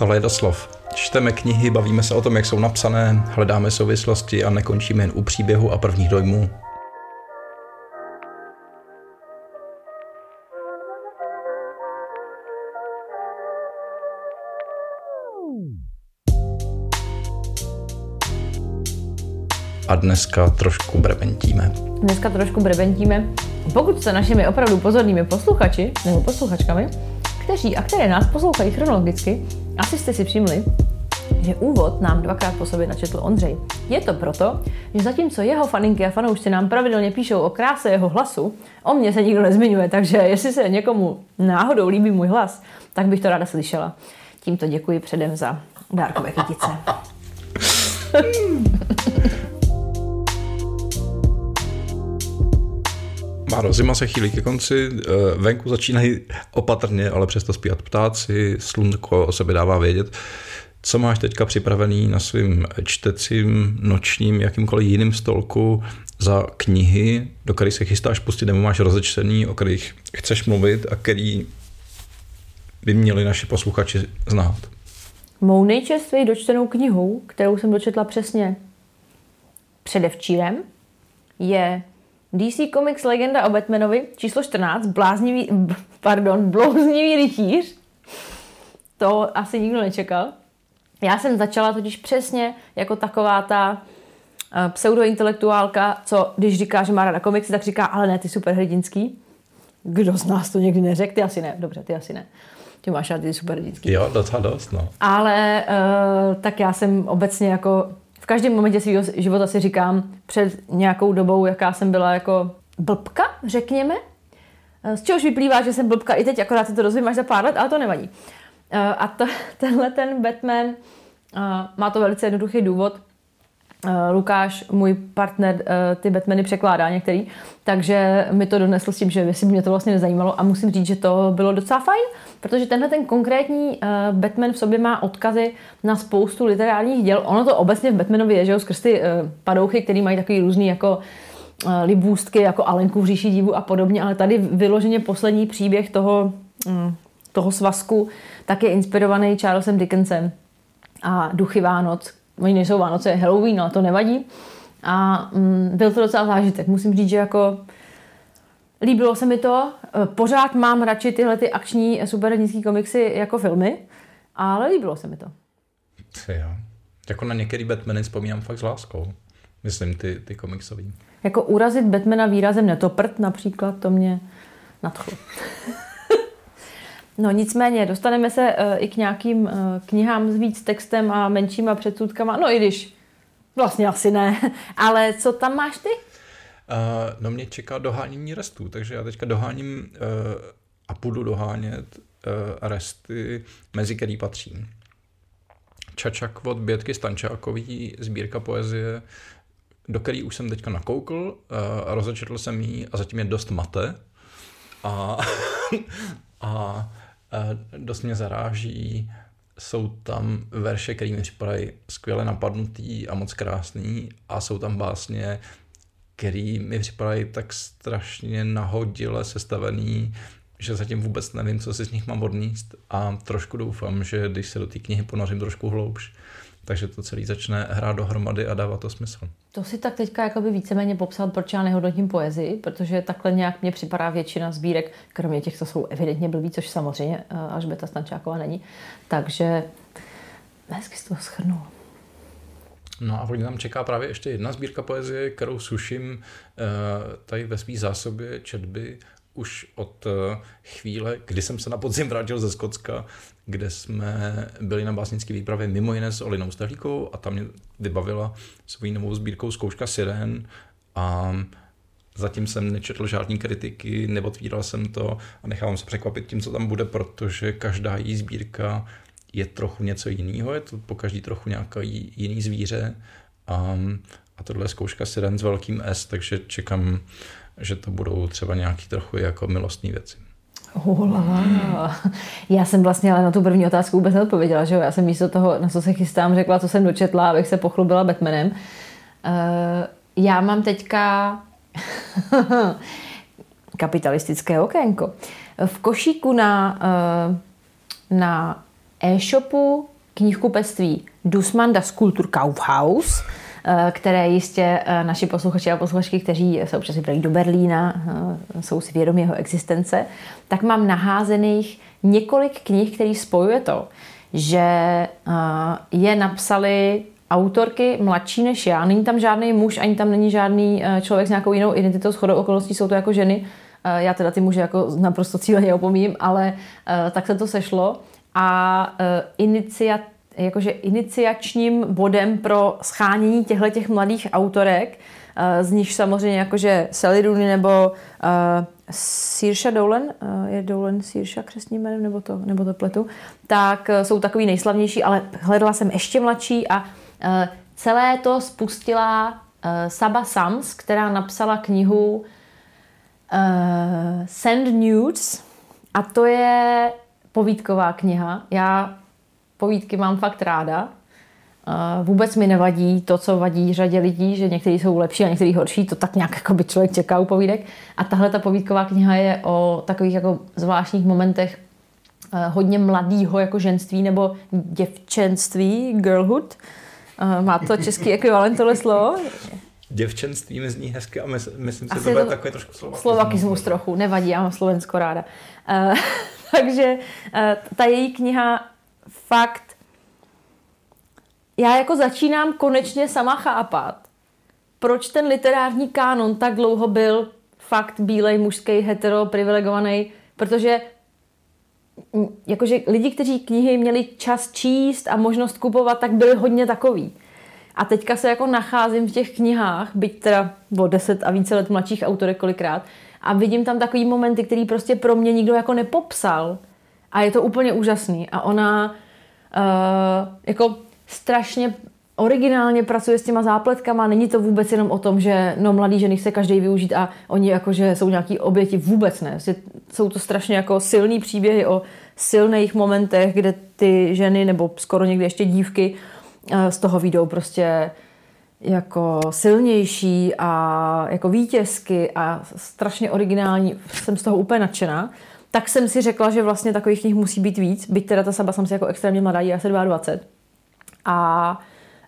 Tohle je doslov. Čteme knihy, bavíme se o tom, jak jsou napsané, hledáme souvislosti a nekončíme jen u příběhu a prvních dojmů. a dneska trošku brebentíme. Dneska trošku brebentíme. Pokud jste našimi opravdu pozornými posluchači nebo posluchačkami, kteří a které nás poslouchají chronologicky, asi jste si všimli, že úvod nám dvakrát po sobě načetl Ondřej. Je to proto, že zatímco jeho faninky a fanoušci nám pravidelně píšou o kráse jeho hlasu, o mě se nikdo nezmiňuje, takže jestli se někomu náhodou líbí můj hlas, tak bych to ráda slyšela. Tímto děkuji předem za dárkové kytice. Máro, zima se chýlí ke konci, eh, venku začínají opatrně, ale přesto zpívat ptáci, slunko o sebe dává vědět. Co máš teďka připravený na svým čtecím, nočním, jakýmkoliv jiným stolku za knihy, do kterých se chystáš pustit, nebo máš rozečtený, o kterých chceš mluvit a který by měli naši posluchači znát? Mou nejčerstvěji dočtenou knihou, kterou jsem dočetla přesně předevčírem, je DC Comics Legenda o Batmanovi, číslo 14, bláznivý, pardon, blouznivý rytíř. To asi nikdo nečekal. Já jsem začala totiž přesně jako taková ta uh, pseudointelektuálka, co když říká, že má ráda komiksy, tak říká, ale ne, ty superhrdinský. Kdo z nás to někdy neřekl? Ty asi ne. Dobře, ty asi ne. Ty máš rád ty superhrdinský. Jo, docela dost, no. Ale uh, tak já jsem obecně jako v každém momentě svého života si říkám před nějakou dobou, jaká jsem byla jako blbka, řekněme. Eh, z čehož vyplývá, že jsem blbka i teď, akorát si to dozvím až za pár let, ale to nevadí. Eh, a to, tenhle ten Batman eh, má to velice jednoduchý důvod. Lukáš, můj partner, ty Batmany překládá některý, takže mi to donesl s tím, že si mě to vlastně nezajímalo a musím říct, že to bylo docela fajn, protože tenhle ten konkrétní uh, Batman v sobě má odkazy na spoustu literárních děl. Ono to obecně v Batmanovi je, že jo, skrz ty padouchy, který mají takový různý jako libůstky, jako Alenku v říši divu a podobně, ale tady vyloženě poslední příběh toho, um, toho svazku tak je inspirovaný Charlesem Dickensem a Duchy Vánoc. Oni nejsou Vánoce, je Halloween, ale to nevadí. A um, byl to docela zážitek. Musím říct, že jako Líbilo se mi to. Eh, pořád mám radši tyhle ty akční superhrdinské komiksy jako filmy, ale líbilo se mi to. Jo. Jako na některý Batmany vzpomínám fakt s láskou. Myslím ty, ty komiksový. Jako urazit Batmana výrazem netoprt například, to mě nadchlo. no nicméně, dostaneme se uh, i k nějakým uh, knihám s víc textem a menšíma předsudkama. No i když vlastně asi ne. Ale co tam máš ty? Uh, no mě čeká dohánění restů, takže já teďka doháním uh, a budu dohánět uh, resty, mezi který patří. Čačak od Bětky Stančákový, sbírka poezie, do který už jsem teďka nakoukl, uh, rozečetl jsem ji a zatím je dost mate. A, a dost mě zaráží, jsou tam verše, které mi připadají skvěle napadnutý a moc krásný a jsou tam básně, který mi připadají tak strašně nahodile sestavený, že zatím vůbec nevím, co si z nich mám odníst a trošku doufám, že když se do té knihy ponořím trošku hloubš, takže to celý začne hrát dohromady a dává to smysl. To si tak teďka jakoby víceméně popsal, proč já nehodnotím poezii, protože takhle nějak mě připadá většina sbírek, kromě těch, co jsou evidentně blbý, což samozřejmě eh, až Beta Stančáková není. Takže hezky jsi to schrnul. No a hodně tam čeká právě ještě jedna sbírka poezie, kterou suším eh, tady ve své zásobě četby už od eh, chvíle, kdy jsem se na podzim vrátil ze Skotska, kde jsme byli na básnické výpravě mimo jiné s Olinou Stahlíkou a tam mě vybavila svou novou sbírkou Zkouška Siren a zatím jsem nečetl žádný kritiky, neotvíral jsem to a nechávám se překvapit tím, co tam bude, protože každá její sbírka je trochu něco jiného, je to po každý trochu nějaký jiný zvíře. A, a tohle je zkouška Siren s velkým S, takže čekám, že to budou třeba nějaký trochu jako milostní věci. Ula. Já jsem vlastně ale na tu první otázku vůbec neodpověděla, že jo? Já jsem místo toho, na co se chystám, řekla, co jsem dočetla, abych se pochlubila Batmanem. Uh, já mám teďka kapitalistické okénko. V košíku na, uh, na e-shopu knihkupectví Dusmanda Skulptur Kaufhaus, eh, které jistě eh, naši posluchači a posluchačky, kteří se občas vybrají do Berlína, eh, jsou si vědomi jeho existence, tak mám naházených několik knih, který spojuje to, že je napsali autorky mladší než já. Není tam žádný muž, ani tam není žádný člověk s nějakou jinou identitou, shodou okolností jsou to jako ženy. Já teda ty muže jako naprosto cíleně opomím, ale tak se to sešlo. A iniciat jakože iniciačním bodem pro schánění těchto těch mladých autorek, eh, z nich samozřejmě jakože Sally Rooney nebo uh, Saoirse Dolan, uh, je Dolan Saoirse křesním jménem, nebo to, nebo to pletu, tak uh, jsou takový nejslavnější, ale hledala jsem ještě mladší a uh, celé to spustila uh, Saba Sams, která napsala knihu uh, Send Nudes a to je povídková kniha. Já povídky mám fakt ráda. Vůbec mi nevadí to, co vadí řadě lidí, že někteří jsou lepší a někteří horší, to tak nějak jako by člověk čeká u povídek. A tahle ta povídková kniha je o takových jako zvláštních momentech eh, hodně mladýho jako ženství nebo děvčenství, girlhood. Eh, má to český ekvivalent tohle slovo? Děvčenství mi zní hezky a myslím, si, že to bude takové trošku slovakismus. Slovakismus trochu, nevadí, já mám Slovensko ráda. Takže ta její kniha fakt já jako začínám konečně sama chápat, proč ten literární kánon tak dlouho byl fakt bílej, mužský, hetero, privilegovaný, protože jakože lidi, kteří knihy měli čas číst a možnost kupovat, tak byli hodně takový. A teďka se jako nacházím v těch knihách, byť teda o deset a více let mladších autorek kolikrát, a vidím tam takový momenty, který prostě pro mě nikdo jako nepopsal. A je to úplně úžasný. A ona uh, jako strašně originálně pracuje s těma zápletkama, není to vůbec jenom o tom, že no mladý ženy chce každý využít a oni jakože jsou nějaký oběti, vůbec ne. Jsou to strašně jako silný příběhy o silných momentech, kde ty ženy nebo skoro někdy ještě dívky eh, z toho výjdou prostě jako silnější a jako vítězky a strašně originální. Jsem z toho úplně nadšená tak jsem si řekla, že vlastně takových knih musí být víc, byť teda ta Saba jsem si jako extrémně mladá, já se 22. A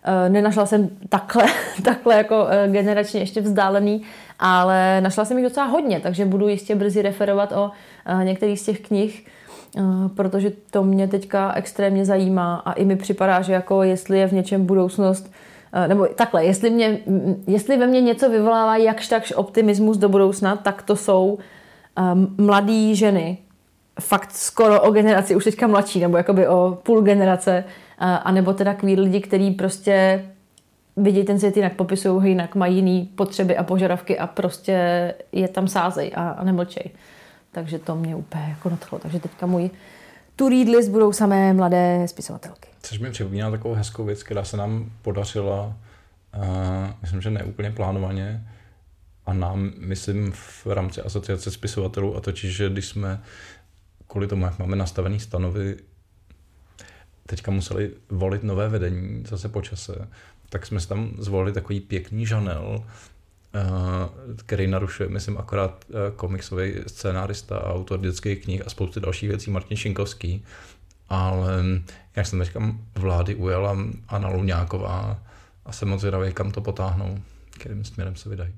e, nenašla jsem takhle, takhle jako e, generačně ještě vzdálený, ale našla jsem jich docela hodně, takže budu jistě brzy referovat o e, některých z těch knih, protože to mě teďka extrémně zajímá a i mi připadá, že jako jestli je v něčem budoucnost, nebo takhle, jestli, mě, jestli ve mně něco vyvolává jakž takž optimismus do budoucna, tak to jsou um, mladý ženy, fakt skoro o generaci už teďka mladší, nebo jakoby o půl generace, uh, anebo teda queer lidi, kteří prostě vidí ten svět jinak, popisují ho jinak, mají jiné potřeby a požadavky a prostě je tam sázej a, a nemlčej. Takže to mě úplně jako nadchlo. Takže teďka můj tu read list budou samé mladé spisovatelky. Což mi připomíná takovou hezkou věc, která se nám podařila, uh, myslím, že neúplně plánovaně, a nám, myslím, v rámci asociace spisovatelů, a totiž, že když jsme kvůli tomu, jak máme nastavený stanovy, teďka museli volit nové vedení zase po čase, tak jsme si tam zvolili takový pěkný žanel, eh, který narušuje, myslím, akorát eh, komiksový scénárista a autor dětských knih a spousty dalších věcí, Martin Šinkovský. Ale jak jsem teďka vlády ujela Anna Luňáková a jsem moc zvědavý, kam to potáhnou, kterým směrem se vydají.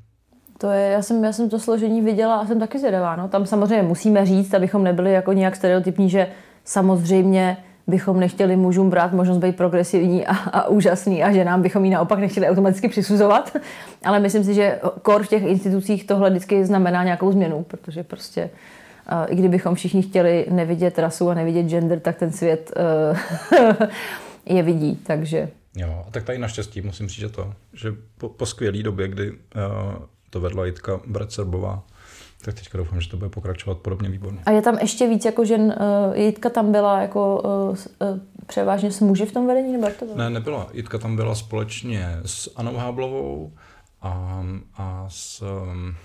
To je, já jsem, já jsem to složení viděla a jsem taky zvědavá. No. Tam samozřejmě musíme říct, abychom nebyli jako nějak stereotypní, že samozřejmě bychom nechtěli mužům brát možnost být progresivní a, a úžasný a ženám bychom ji naopak nechtěli automaticky přisuzovat. Ale myslím si, že kor v těch institucích tohle vždycky znamená nějakou změnu, protože prostě uh, i kdybychom všichni chtěli nevidět rasu a nevidět gender, tak ten svět uh, je vidí, takže... Jo, a tak tady naštěstí musím říct, že to, že po, po skvělé době, kdy uh, to vedla Jitka Brecebová. Tak teďka doufám, že to bude pokračovat podobně výborně. A je tam ještě víc jako žen, uh, Jitka tam byla jako uh, uh, převážně s muži v tom vedení, nebo jak to bylo? Ne, nebyla. Jitka tam byla společně s Anou Háblovou a, a s um,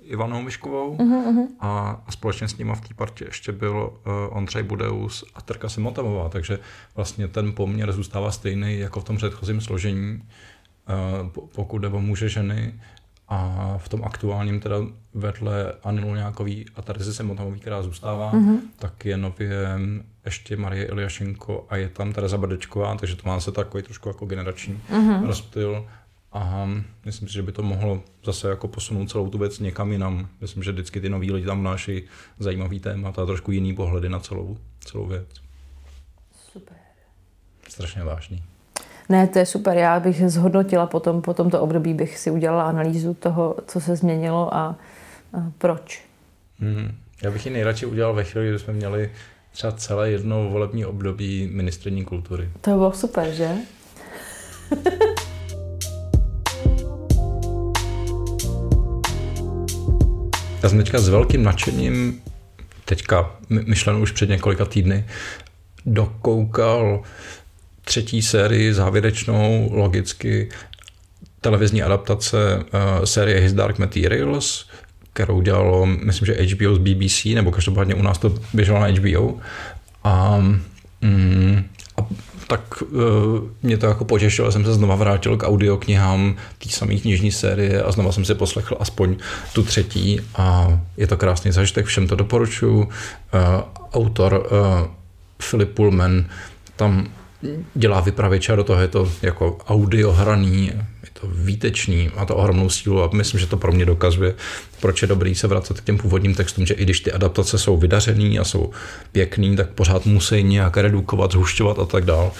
Ivanou Miškovou uh-huh, a, a společně s nimi v té partě ještě byl uh, Ondřej Budeus a Terka Simotavová, takže vlastně ten poměr zůstává stejný jako v tom předchozím složení, uh, pokud jde o muže ženy, A v tom aktuálním teda vedle Anny Lulňákový a Terezy Semotový, která zůstává, mm-hmm. tak je nově ještě Marie Iljašenko a je tam Tereza Brdečková, takže to má se takový trošku jako generační mm-hmm. rozptyl. A myslím si, že by to mohlo zase jako posunout celou tu věc někam jinam. Myslím, že vždycky ty noví lidi tam vnáší zajímavý témat a trošku jiný pohledy na celou, celou věc. Super. Strašně vážný. Ne, to je super. Já bych zhodnotila potom, po tomto období bych si udělala analýzu toho, co se změnilo a, a proč. Hmm. Já bych ji nejradši udělal ve chvíli, kdy jsme měli třeba celé jedno volební období ministrní kultury. To bylo super, že? Já jsem teďka s velkým nadšením, teďka myšleno už před několika týdny, dokoukal třetí sérii, závěrečnou, logicky, televizní adaptace uh, série His Dark Materials, kterou dělalo, myslím, že HBO z BBC, nebo každopádně u nás to běželo na HBO. A, mm, a tak uh, mě to jako potěšilo, jsem se znova vrátil k audioknihám té samé knižní série a znova jsem si poslechl aspoň tu třetí a je to krásný zažitek, všem to doporučuji. Uh, autor uh, Philip Pullman tam dělá vypravěče a do toho je to jako audio hraný, je to výtečný, má to ohromnou sílu a myslím, že to pro mě dokazuje, proč je dobrý se vracet k těm původním textům, že i když ty adaptace jsou vydařený a jsou pěkný, tak pořád musí nějak redukovat, zhušťovat a tak dál.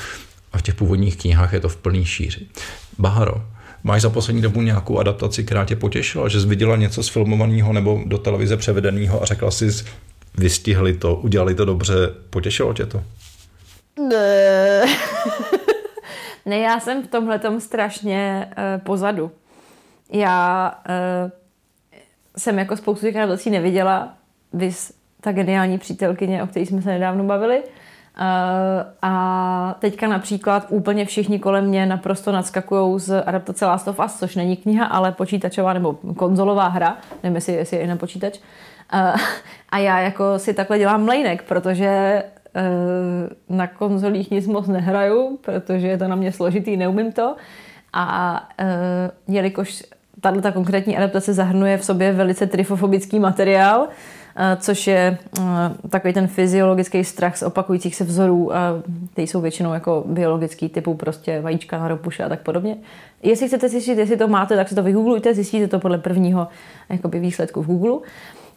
A v těch původních knihách je to v plný šíři. Baharo, Máš za poslední dobu nějakou adaptaci, která tě potěšila, že jsi viděla něco z filmovaného nebo do televize převedeného a řekla jsi, vystihli to, udělali to dobře, potěšilo tě to? Ne. ne, já jsem v tomhle strašně uh, pozadu. Já uh, jsem jako spoustu těch adaptací neviděla, vys ta geniální přítelkyně, o které jsme se nedávno bavili. Uh, a teďka například úplně všichni kolem mě naprosto nadskakují z adaptace Last of Us, což není kniha, ale počítačová nebo konzolová hra, nevím, jestli, jestli je i na počítač. Uh, a já jako si takhle dělám mlejnek, protože na konzolích nic moc nehraju, protože je to na mě složitý, neumím to. A eh, jelikož tato ta konkrétní adaptace zahrnuje v sobě velice trifofobický materiál, eh, což je takový ten fyziologický strach z opakujících se vzorů, ty jsou většinou jako biologický typu prostě vajíčka na ropuše a tak podobně. Jestli chcete zjistit, jestli to máte, tak si to vygooglujte, zjistíte to podle prvního jakoby, výsledku v Google.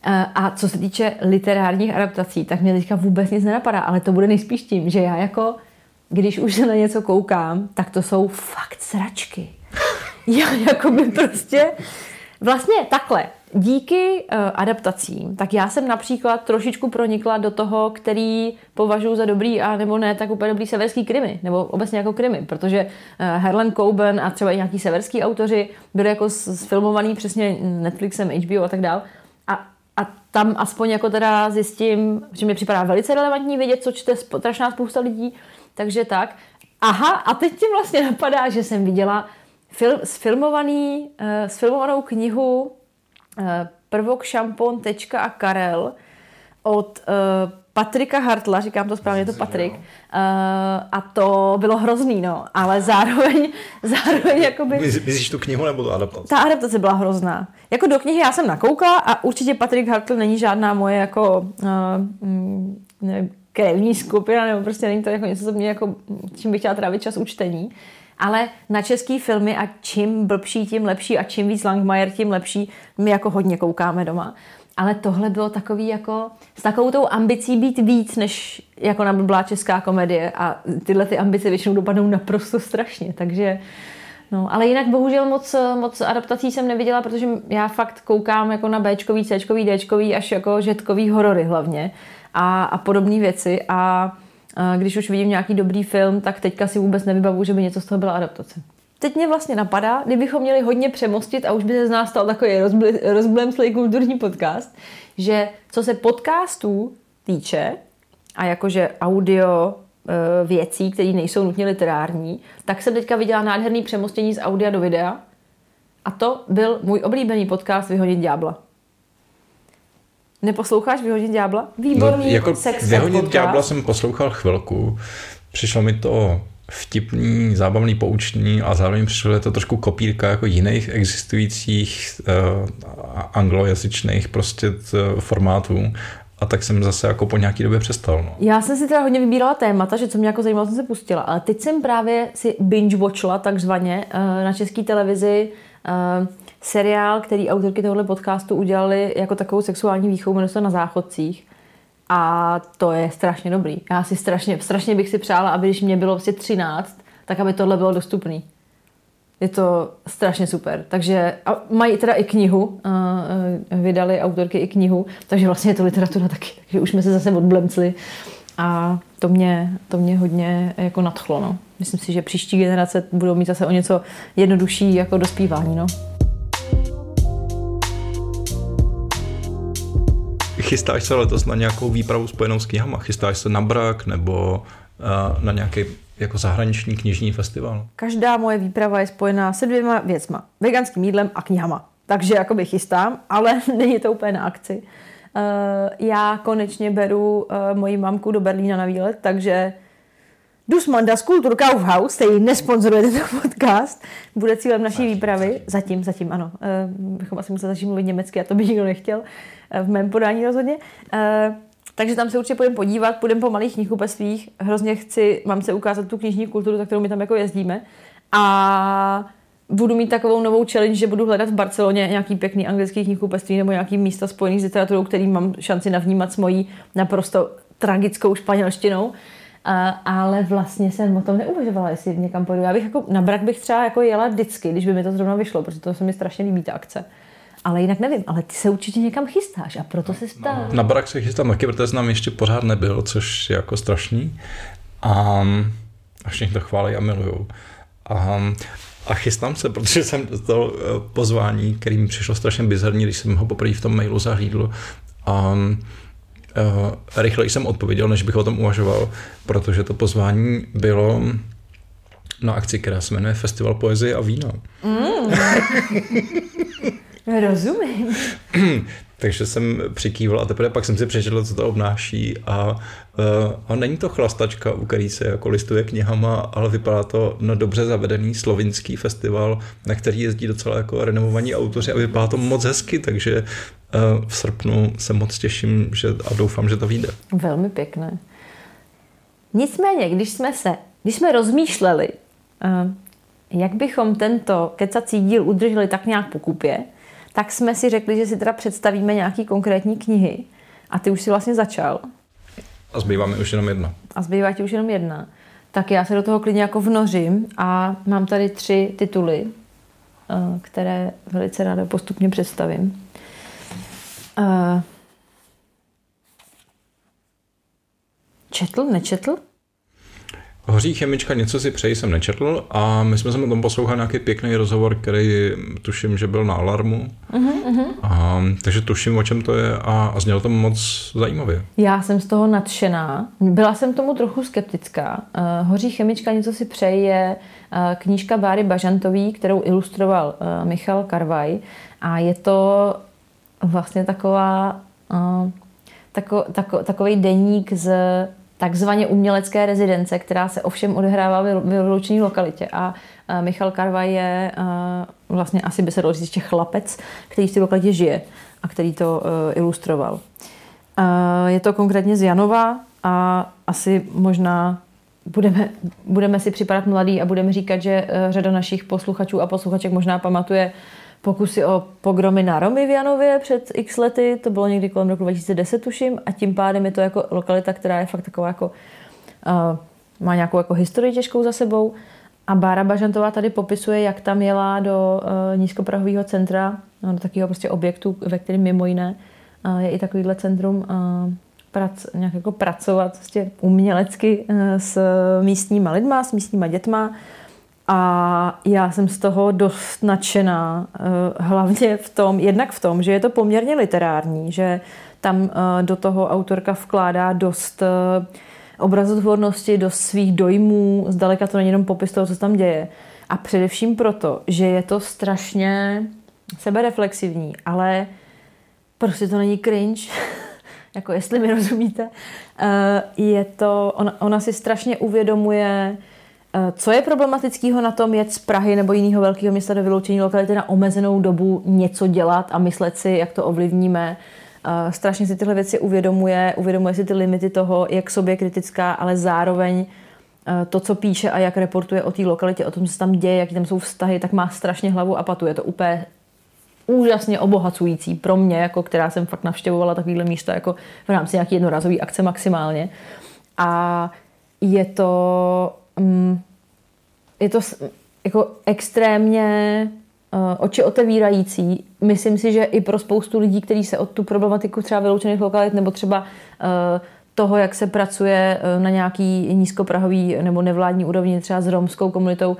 Eh, a co se týče literárních adaptací, tak mě teďka vůbec nic nenapadá, ale to bude nejspíš tím, že já jako, když už se na něco koukám, tak to jsou fakt sračky. Já jako by prostě, vlastně takhle, díky uh, adaptacím, tak já jsem například trošičku pronikla do toho, který považuji za dobrý a nebo ne, tak úplně dobrý severský krimi, nebo obecně jako krimi, protože uh, Harlan Coben a třeba i nějaký severský autoři byli jako sfilmovaný přesně Netflixem, HBO a tak dál. A tam aspoň jako teda zjistím, že mi připadá velice relevantní vědět, co čte strašná spousta lidí, takže tak. Aha, a teď ti vlastně napadá, že jsem viděla fil, sfilmovaný, uh, sfilmovanou knihu uh, Prvok šampon, tečka a Karel od uh, Patrika Hartla, říkám to správně, je to Patrik. Uh, a to bylo hrozný, no, ale zároveň, zároveň jakoby... Myslíš tu knihu nebo tu adaptaci? Ta adaptace byla hrozná. Jako do knihy já jsem nakoukla a určitě Patrik Hartl není žádná moje jako uh, nevím, krevní skupina, nebo prostě není to jako něco, co mě jako, čím bych chtěla trávit čas u čtení. Ale na český filmy a čím blbší, tím lepší a čím víc Langmajer, tím lepší, my jako hodně koukáme doma ale tohle bylo takový jako s takovou tou ambicí být víc, než jako na blblá česká komedie. A tyhle ty ambice většinou dopadnou naprosto strašně, takže No, ale jinak bohužel moc, moc adaptací jsem neviděla, protože já fakt koukám jako na Bčkový, Cčkový, Dčkový, až jako žetkový horory hlavně a, a podobné věci. A, a když už vidím nějaký dobrý film, tak teďka si vůbec nevybavu, že by něco z toho byla adaptace. Teď mě vlastně napadá, kdybychom měli hodně přemostit a už by se z nás stal takový rozblemslý kulturní podcast, že co se podcastů týče, a jakože audio e, věcí, které nejsou nutně literární, tak jsem teďka viděla nádherný přemostění z audia do videa. A to byl můj oblíbený podcast Vyhodit ďábla. Neposloucháš Vyhodit ďábla? Výborný no, jako sex Vyhodit ďábla jsem poslouchal chvilku. Přišlo mi to vtipný, zábavný, poučný a zároveň přišlo je to trošku kopírka jako jiných existujících uh, anglojazyčných prostě formátů a tak jsem zase jako po nějaký době přestal. No. Já jsem si teda hodně vybírala témata, že co mě jako zajímalo, jsem se pustila, ale teď jsem právě si binge-watchla takzvaně uh, na české televizi uh, seriál, který autorky tohoto podcastu udělali jako takovou sexuální výchovu, jmenuje se Na záchodcích. A to je strašně dobrý. Já si strašně, strašně bych si přála, aby když mě bylo vlastně 13, tak aby tohle bylo dostupné. Je to strašně super. Takže a mají teda i knihu, a, a, vydali autorky i knihu, takže vlastně je to literatura taky. Takže už jsme se zase odblemcli a to mě, to mě hodně jako nadchlo. No. Myslím si, že příští generace budou mít zase o něco jednodušší jako dospívání. No. Chystáš se letos na nějakou výpravu spojenou s knihama? Chystáš se na brak nebo uh, na nějaký jako zahraniční knižní festival? Každá moje výprava je spojená se dvěma věcma. Veganským jídlem a knihama. Takže jakoby chystám, ale není to úplně na akci. Uh, já konečně beru uh, moji mamku do Berlína na výlet, takže Dusmanda z Kultur Kaufhaus, který nesponzoruje tento podcast, bude cílem naší výpravy. Zatím, zatím ano. Uh, bychom asi museli začít mluvit německy a to by nikdo nechtěl v mém podání rozhodně. Uh, takže tam se určitě půjdeme podívat, půjdeme po malých knihkupectvích. Hrozně chci, mám se ukázat tu knižní kulturu, za kterou my tam jako jezdíme. A budu mít takovou novou challenge, že budu hledat v Barceloně nějaký pěkný anglický knihkupectví nebo nějaký místa spojený s literaturou, který mám šanci navnímat s mojí naprosto tragickou španělštinou. A, ale vlastně jsem o tom neuvažovala, jestli někam půjdu. Já bych jako, na brak bych třeba jako jela vždycky, když by mi to zrovna vyšlo, protože to se mi strašně líbí ta akce. Ale jinak nevím, ale ty se určitě někam chystáš a proto se ptám. Na barak se chystám taky, protože jsem ještě pořád nebyl, což je jako strašný. A, a všichni to chválí a milujou. A, a chystám se, protože jsem dostal eh, pozvání, který mi přišlo strašně bizarní, když jsem ho poprvé v tom mailu zahlídl. A uh, rychleji jsem odpověděl, než bych o tom uvažoval, protože to pozvání bylo na akci, která se jmenuje Festival poezie a vína. Mm. Rozumím. Takže jsem přikývil a teprve pak jsem si přečetl, co to obnáší a, uh, a není to chlastačka, u který se jako listuje knihama, ale vypadá to na dobře zavedený slovinský festival, na který jezdí docela jako renomovaní autoři a vypadá to moc hezky, takže v srpnu se moc těším že, a doufám, že to vyjde. Velmi pěkné. Nicméně, když jsme se, když jsme rozmýšleli, uh, jak bychom tento kecací díl udrželi tak nějak po kupě, tak jsme si řekli, že si teda představíme nějaký konkrétní knihy. A ty už si vlastně začal. A zbývá mi už jenom jedna. A zbývá ti už jenom jedna. Tak já se do toho klidně jako vnořím a mám tady tři tituly, eh, které velice ráda postupně představím. Eh, četl, nečetl? Hoří chemička, něco si přeji, jsem nečetl a my jsme se o tom poslouchali nějaký pěkný rozhovor, který tuším, že byl na Alarmu. Uh-huh, A, takže tuším, o čem to je a, a znělo to moc zajímavě. Já jsem z toho nadšená. Byla jsem tomu trochu skeptická. Uh, Hoří chemička, něco si přeji je uh, knížka Báry Bažantový, kterou ilustroval uh, Michal Karvaj a je to vlastně taková uh, tako, tako, takový deník z takzvaně umělecké rezidence, která se ovšem odehrává v vyloučené lokalitě. A Michal Karva je vlastně asi by se dalo říct chlapec, který v té lokalitě žije a který to e, ilustroval. Je to konkrétně z Janova a asi možná budeme, budeme si připadat mladý a budeme říkat, že e, řada našich posluchačů a posluchaček možná pamatuje pokusy o pogromy na Romy v Janově před x lety, to bylo někdy kolem roku 2010 tuším a tím pádem je to jako lokalita, která je fakt taková jako, uh, má nějakou jako historii těžkou za sebou. A Bára Bažantová tady popisuje, jak tam jela do uh, nízkoprahového centra, no, do takového prostě objektu, ve kterém mimo jiné uh, je i takovýhle centrum uh, prac, nějak jako pracovat prostě umělecky uh, s místníma lidma, s místníma dětma, a já jsem z toho dost nadšená, eh, hlavně v tom, jednak v tom, že je to poměrně literární, že tam eh, do toho autorka vkládá dost eh, obrazotvornosti, do svých dojmů, zdaleka to není jenom popis toho, co tam děje. A především proto, že je to strašně sebereflexivní, ale prostě to není cringe, jako jestli mi rozumíte. Je to, ona, ona si strašně uvědomuje, co je problematického na tom jet z Prahy nebo jiného velkého města do vyloučení lokality na omezenou dobu něco dělat a myslet si, jak to ovlivníme? Eh, strašně si tyhle věci uvědomuje, uvědomuje si ty limity toho, jak sobě kritická, ale zároveň eh, to, co píše a jak reportuje o té lokalitě, o tom, co se tam děje, jaký tam jsou vztahy, tak má strašně hlavu a patu. Je to úplně úžasně obohacující pro mě, jako která jsem fakt navštěvovala takovýhle místa jako v rámci nějaký jednorazový akce maximálně. A je to, um, je to jako extrémně uh, oči otevírající. Myslím si, že i pro spoustu lidí, kteří se o tu problematiku třeba vyloučených lokalit nebo třeba uh, toho, jak se pracuje uh, na nějaký nízkoprahový nebo nevládní úrovni třeba s romskou komunitou,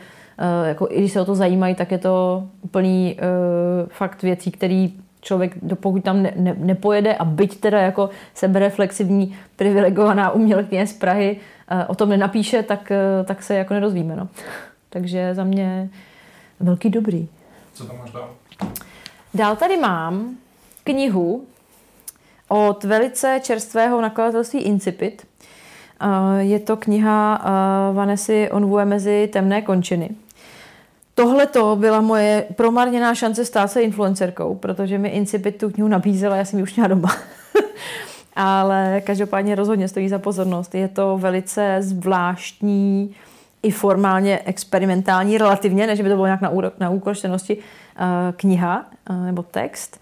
jako i když se o to zajímají, tak je to úplný uh, fakt věcí, který člověk, pokud tam ne, ne, nepojede a byť teda jako sebereflexivní privilegovaná umělkyně z Prahy uh, o tom nenapíše, tak, uh, tak se jako nedozvíme. No. Takže za mě velký dobrý. Co tam máš dál? Dál tady mám knihu od velice čerstvého nakladatelství Incipit. Je to kniha Vanessy Onvue mezi temné končiny. Tohle to byla moje promarněná šance stát se influencerkou, protože mi Incipit tu knihu nabízela, já jsem ji už měla doma. Ale každopádně rozhodně stojí za pozornost. Je to velice zvláštní, i formálně experimentální, relativně, než by to bylo nějak na, úro, na úkor čtenosti, uh, kniha uh, nebo text.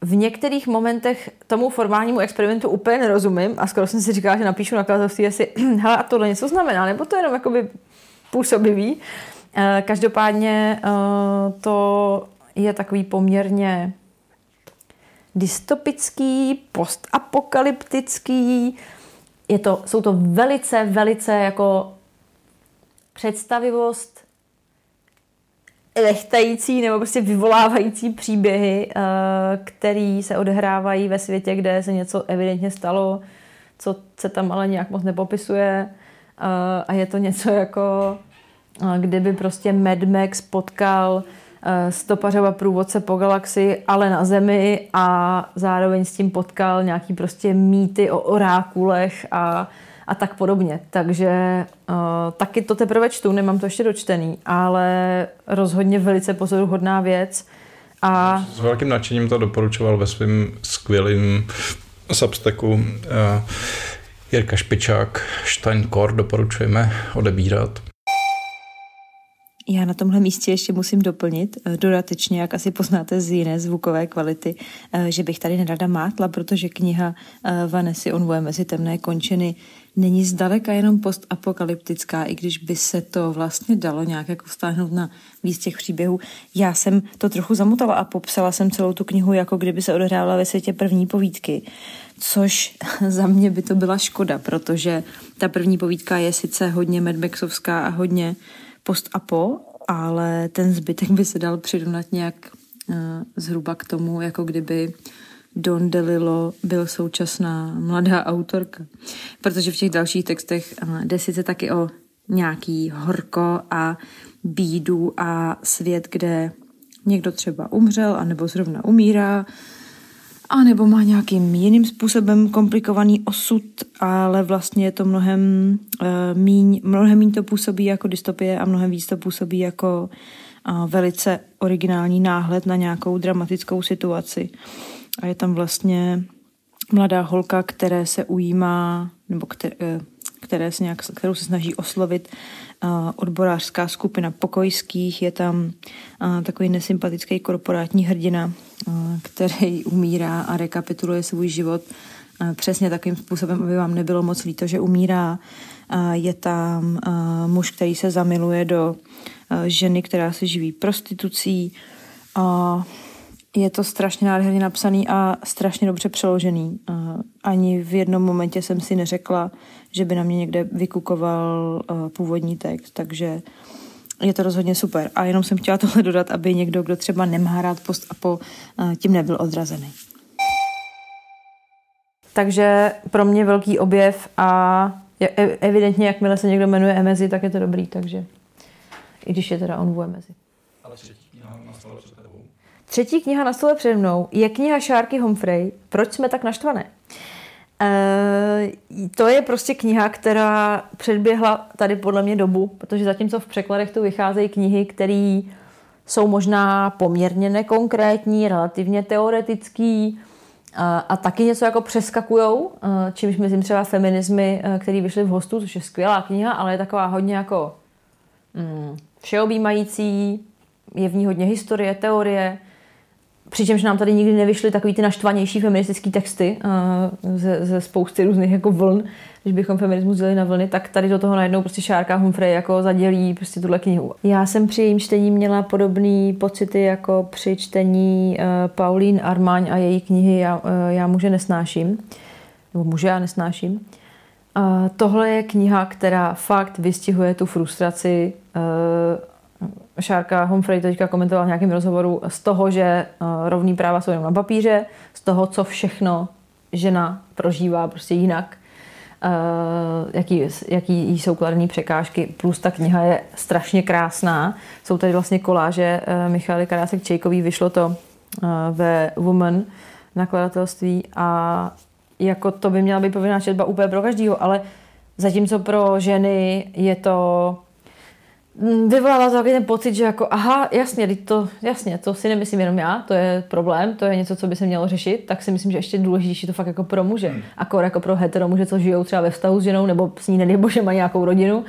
V některých momentech tomu formálnímu experimentu úplně nerozumím a skoro jsem si říkala, že napíšu nakladatelství, jestli hele, a tohle něco znamená, nebo to jenom jakoby působivý. Každopádně uh, to je takový poměrně dystopický, postapokalyptický. Je to, jsou to velice, velice jako představivost lechtající nebo prostě vyvolávající příběhy, eh, které se odehrávají ve světě, kde se něco evidentně stalo, co se tam ale nějak moc nepopisuje eh, a je to něco jako eh, kdyby prostě Mad Max potkal stopařova průvodce po galaxii, ale na Zemi a zároveň s tím potkal nějaký prostě mýty o orákulech a a tak podobně. Takže uh, taky to teprve čtu, nemám to ještě dočtený, ale rozhodně velice pozoruhodná věc. A... S velkým nadšením to doporučoval ve svém skvělém substacku uh, Jirka Špičák, Steinkor doporučujeme odebírat. Já na tomhle místě ještě musím doplnit eh, dodatečně, jak asi poznáte z jiné zvukové kvality, eh, že bych tady nerada mátla, protože kniha eh, Vanessy Onvoje mezi temné končiny není zdaleka jenom postapokalyptická, i když by se to vlastně dalo nějak jako vztáhnout na víc těch příběhů. Já jsem to trochu zamutala a popsala jsem celou tu knihu, jako kdyby se odehrávala ve světě první povídky, což za mě by to byla škoda, protože ta první povídka je sice hodně Madmaxovská a hodně post-apo, ale ten zbytek by se dal přirovnat nějak uh, zhruba k tomu, jako kdyby Don DeLillo byl současná mladá autorka. Protože v těch dalších textech uh, jde sice taky o nějaký horko a bídu a svět, kde někdo třeba umřel, anebo zrovna umírá, a nebo má nějakým jiným způsobem komplikovaný osud, ale vlastně je to mnohem uh, míň, mnohem míň to působí jako dystopie a mnohem víc to působí jako uh, velice originální náhled na nějakou dramatickou situaci. A je tam vlastně mladá holka, které se ujímá, nebo které, eh, které se nějak, kterou se snaží oslovit odborářská skupina pokojských, je tam takový nesympatický korporátní hrdina, který umírá a rekapituluje svůj život přesně takovým způsobem, aby vám nebylo moc líto, že umírá. Je tam muž, který se zamiluje do ženy, která se živí prostitucí. Je to strašně nádherně napsaný a strašně dobře přeložený. Ani v jednom momentě jsem si neřekla, že by na mě někde vykukoval původní text, takže je to rozhodně super. A jenom jsem chtěla tohle dodat, aby někdo, kdo třeba nemá rád post a po, tím nebyl odrazený. Takže pro mě velký objev a evidentně, jakmile se někdo jmenuje Emezi, tak je to dobrý, takže i když je teda on v Emezi. Ale třetí kniha na stole před tebou. Třetí kniha na stole přede mnou je kniha Šárky Humphrey Proč jsme tak naštvané? Uh, to je prostě kniha, která předběhla tady podle mě dobu, protože zatímco v překladech tu vycházejí knihy, které jsou možná poměrně nekonkrétní, relativně teoretický a, a taky něco jako přeskakujou, čímž myslím třeba feminismy, který vyšly v hostu, což je skvělá kniha, ale je taková hodně jako mm, všeobjímající, je v ní hodně historie, teorie, Přičemž nám tady nikdy nevyšly takový ty naštvanější feministické texty uh, ze, ze spousty různých jako vln, když bychom feminismus dělali na vlny, tak tady do toho najednou prostě Šárka Humphrey jako zadělí prostě tuhle knihu. Já jsem při jejím čtení měla podobné pocity jako při čtení uh, Pauline Armáň a její knihy Já, uh, Já muže nesnáším. Nebo muže já nesnáším. Uh, tohle je kniha, která fakt vystihuje tu frustraci uh, Šárka Humphrey teďka komentovala v nějakém rozhovoru z toho, že eh, rovný práva jsou jenom na papíře, z toho, co všechno žena prožívá prostě jinak, eh, jaký, jaký jsou kladné překážky, plus ta kniha je strašně krásná. Jsou tady vlastně koláže eh, Michaly Karásek Čejkový, vyšlo to ve Woman nakladatelství a jako to by měla být povinná četba úplně pro každýho, ale zatímco pro ženy je to vyvolává to takový ten pocit, že jako aha, jasně, to, jasně, to si nemyslím jenom já, to je problém, to je něco, co by se mělo řešit, tak si myslím, že ještě důležitější to fakt jako pro muže. Hmm. Akor jako pro hetero muže, co žijou třeba ve vztahu s ženou, nebo s ní nedej bože má nějakou rodinu,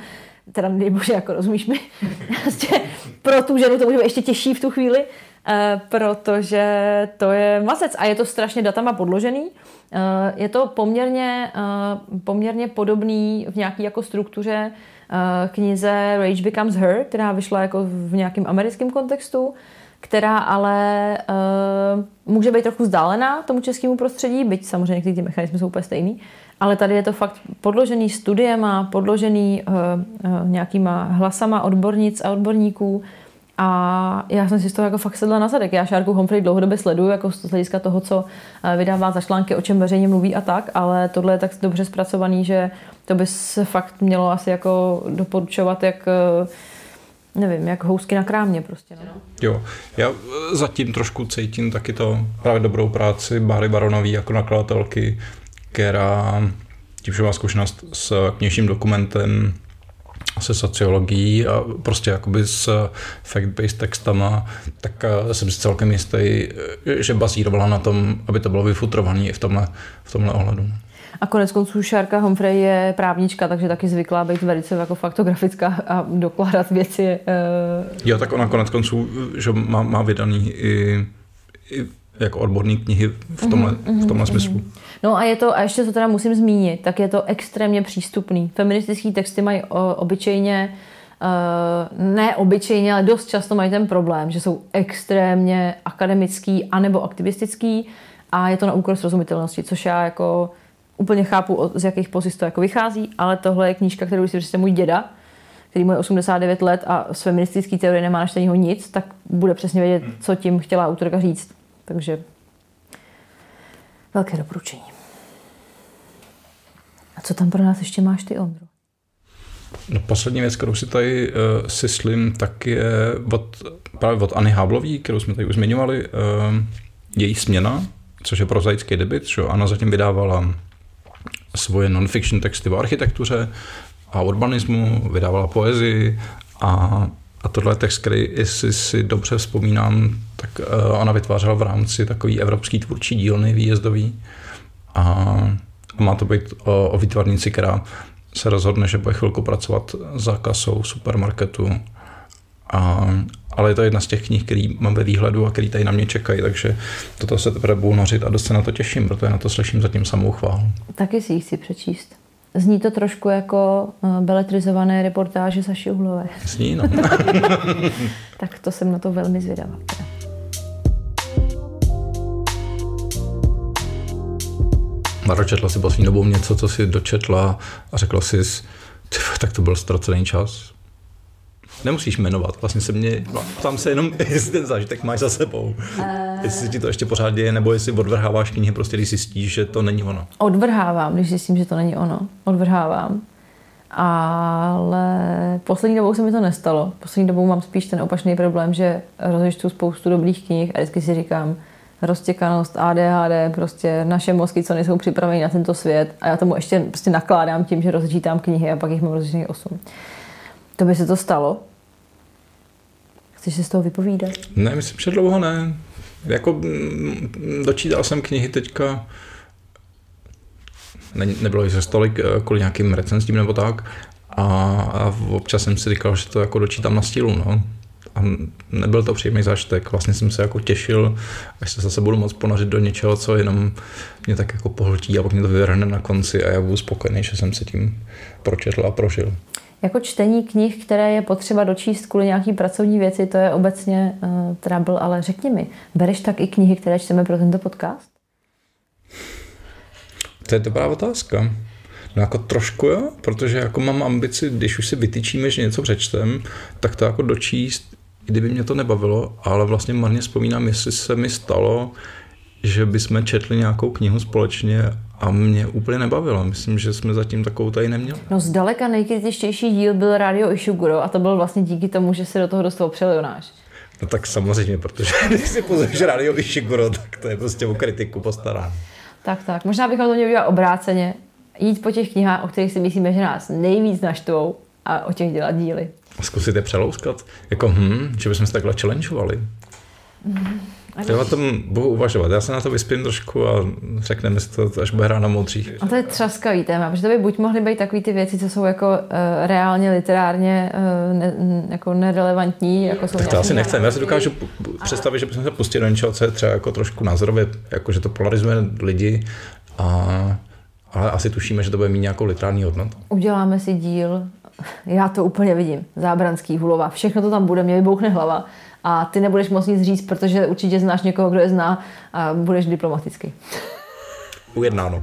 teda nedej bože, jako rozumíš mi, prostě pro tu ženu to může být ještě těžší v tu chvíli, Uh, protože to je masec a je to strašně datama podložený. Uh, je to poměrně, uh, poměrně podobný v nějaké jako struktuře Eh, knize Rage Becomes Her, která vyšla jako v nějakém americkém kontextu, která ale uh, může být trochu vzdálená tomu českému prostředí, byť samozřejmě některé ty mechanismy jsou úplně stejný, ale tady je to fakt podložený studiem a podložený uh, uh, nějakýma hlasama odbornic a odborníků, a já jsem si z toho jako fakt sedla na zadek. Já Šárku Humphrey dlouhodobě sleduju jako z hlediska toho, co eh, vydává za články, o čem veřejně mluví a tak, ale tohle je tak dobře zpracovaný, že to by se fakt mělo asi jako doporučovat jak eh, nevím, jak housky na krámě prostě. No. Jo, já eh, zatím trošku cítím taky to právě dobrou práci Báry Baronový jako nakladatelky, která tím, že má zkušenost s kněžním dokumentem, se sociologií a prostě jakoby s fact-based textama, tak eh, jsem si celkem jistý, eh, že bazírovala na tom, aby to bylo vyfutrované i v tomhle, v tomhle ohledu. A konec konců Šárka Humphrey je právnička, takže taky zvyklá být velice jako faktografická a dokládat věci. Uh... Jo, tak ona konec konců že má, má vydaný i, i jako odborné knihy v tomhle, mm-hmm, v tomhle mm-hmm. smyslu. No a je to, a ještě to teda musím zmínit, tak je to extrémně přístupný. Feministické texty mají o, obyčejně Uh, ne obyčejně, ale dost často mají ten problém, že jsou extrémně akademický anebo aktivistický a je to na úkor srozumitelnosti, což já jako úplně chápu, z jakých pozic to jako vychází, ale tohle je knížka, kterou si přečte můj děda, který má 89 let a z feministické teorie nemá naštěního nic, tak bude přesně vědět, co tím chtěla autorka říct. Takže velké doporučení. A co tam pro nás ještě máš ty, Ondro? No, poslední věc, kterou si tady uh, syslím, tak je od, právě od Anny Háblový, kterou jsme tady už zmiňovali, uh, její směna, což je prozaický debit, že Anna zatím vydávala svoje non-fiction texty o architektuře a urbanismu, vydávala poezii a a tohle je text, který, jestli si dobře vzpomínám, tak uh, ona vytvářela v rámci takový evropský tvůrčí dílny výjezdový. A, má to být o, o výtvarnici, která se rozhodne, že bude chvilku pracovat za kasou supermarketu. A, ale je to jedna z těch knih, který mám ve výhledu a který tady na mě čekají, takže toto se teprve budu nořit a dost se na to těším, protože na to slyším zatím samou chválu. Taky si ji chci přečíst. Zní to trošku jako uh, beletrizované reportáže Saši Uhlové. Zní, no. tak to jsem na to velmi zvědavá. Maro, četla si poslední dobou něco, co si dočetla a řekla si, tak to byl ztracený čas. Nemusíš jmenovat, vlastně se mě, tam se jenom, jestli ten zážitek máš za sebou. Uh... Jestli ti to ještě pořád děje, nebo jestli odvrháváš knihy, prostě když zjistíš, že to není ono. Odvrhávám, když zjistím, že to není ono. Odvrhávám. Ale poslední dobou se mi to nestalo. Poslední dobou mám spíš ten opačný problém, že rozečtu spoustu dobrých knih a vždycky si říkám, roztěkanost, ADHD, prostě naše mozky, co nejsou připraveny na tento svět a já tomu ještě prostě nakládám tím, že rozčítám knihy a pak jich mám rozčítaných 8. To by se to stalo? Chceš si z toho vypovídat? Ne, myslím, že dlouho ne. Jako mm, dočítal jsem knihy teďka, ne, nebylo jich stolik eh, kvůli nějakým recenzím nebo tak, a, a občas jsem si říkal, že to jako dočítám na stílu, no. A nebyl to příjemný zážitek, vlastně jsem se jako těšil, až se zase budu moc ponořit do něčeho, co jenom mě tak jako pohltí a pak mě to vyvrhne na konci a já budu spokojený, že jsem si tím pročetl a prožil. Jako čtení knih, které je potřeba dočíst kvůli nějaký pracovní věci, to je obecně uh, trouble, ale řekni mi, bereš tak i knihy, které čteme pro tento podcast? To je dobrá otázka. No jako trošku jo, protože jako mám ambici, když už si vytyčíme, že něco přečtem, tak to jako dočíst, kdyby mě to nebavilo, ale vlastně marně vzpomínám, jestli se mi stalo, že bychom četli nějakou knihu společně a mě úplně nebavilo. Myslím, že jsme zatím takovou tady neměli. No zdaleka nejkritičtější díl byl Radio Ishiguro a to byl vlastně díky tomu, že se do toho dostal přelionář. No tak samozřejmě, protože když si pozoruješ Radio Ishiguro, tak to je prostě o kritiku postará. Tak, tak. Možná bychom to měli udělat obráceně. Jít po těch knihách, o kterých si myslíme, že nás nejvíc naštvou a o těch dělat díly. A zkusit je přelouskat. Jako hm, že bychom se takhle challengeovali. Mm. To o tom budu uvažovat. Já se na to vyspím trošku a řekneme si to, až bude hrát na modřích. A to je třaskavý téma, protože to by buď mohly být takové ty věci, co jsou jako uh, reálně, literárně uh, ne, jako nerelevantní. Jako jsou tak to asi nechceme. Já si dokážu představit, že bychom se pustili do něčeho, co je třeba jako trošku názorově, jako že to polarizuje lidi a ale asi tušíme, že to bude mít nějakou literární hodnotu. Uděláme si díl, já to úplně vidím, Zábranský, Hulova, všechno to tam bude, mě vybouchne hlava a ty nebudeš moc nic říct, protože určitě znáš někoho, kdo je zná a budeš diplomatický. Ujednáno.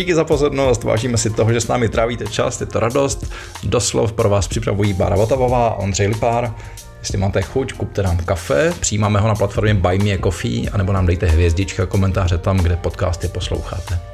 Díky za pozornost, vážíme si toho, že s námi trávíte čas, je to radost. Doslov pro vás připravují Bára Votavová a Ondřej Lipár. Jestli máte chuť, kupte nám kafe, přijímáme ho na platformě Buy Me a Coffee, anebo nám dejte hvězdička a komentáře tam, kde podcasty posloucháte.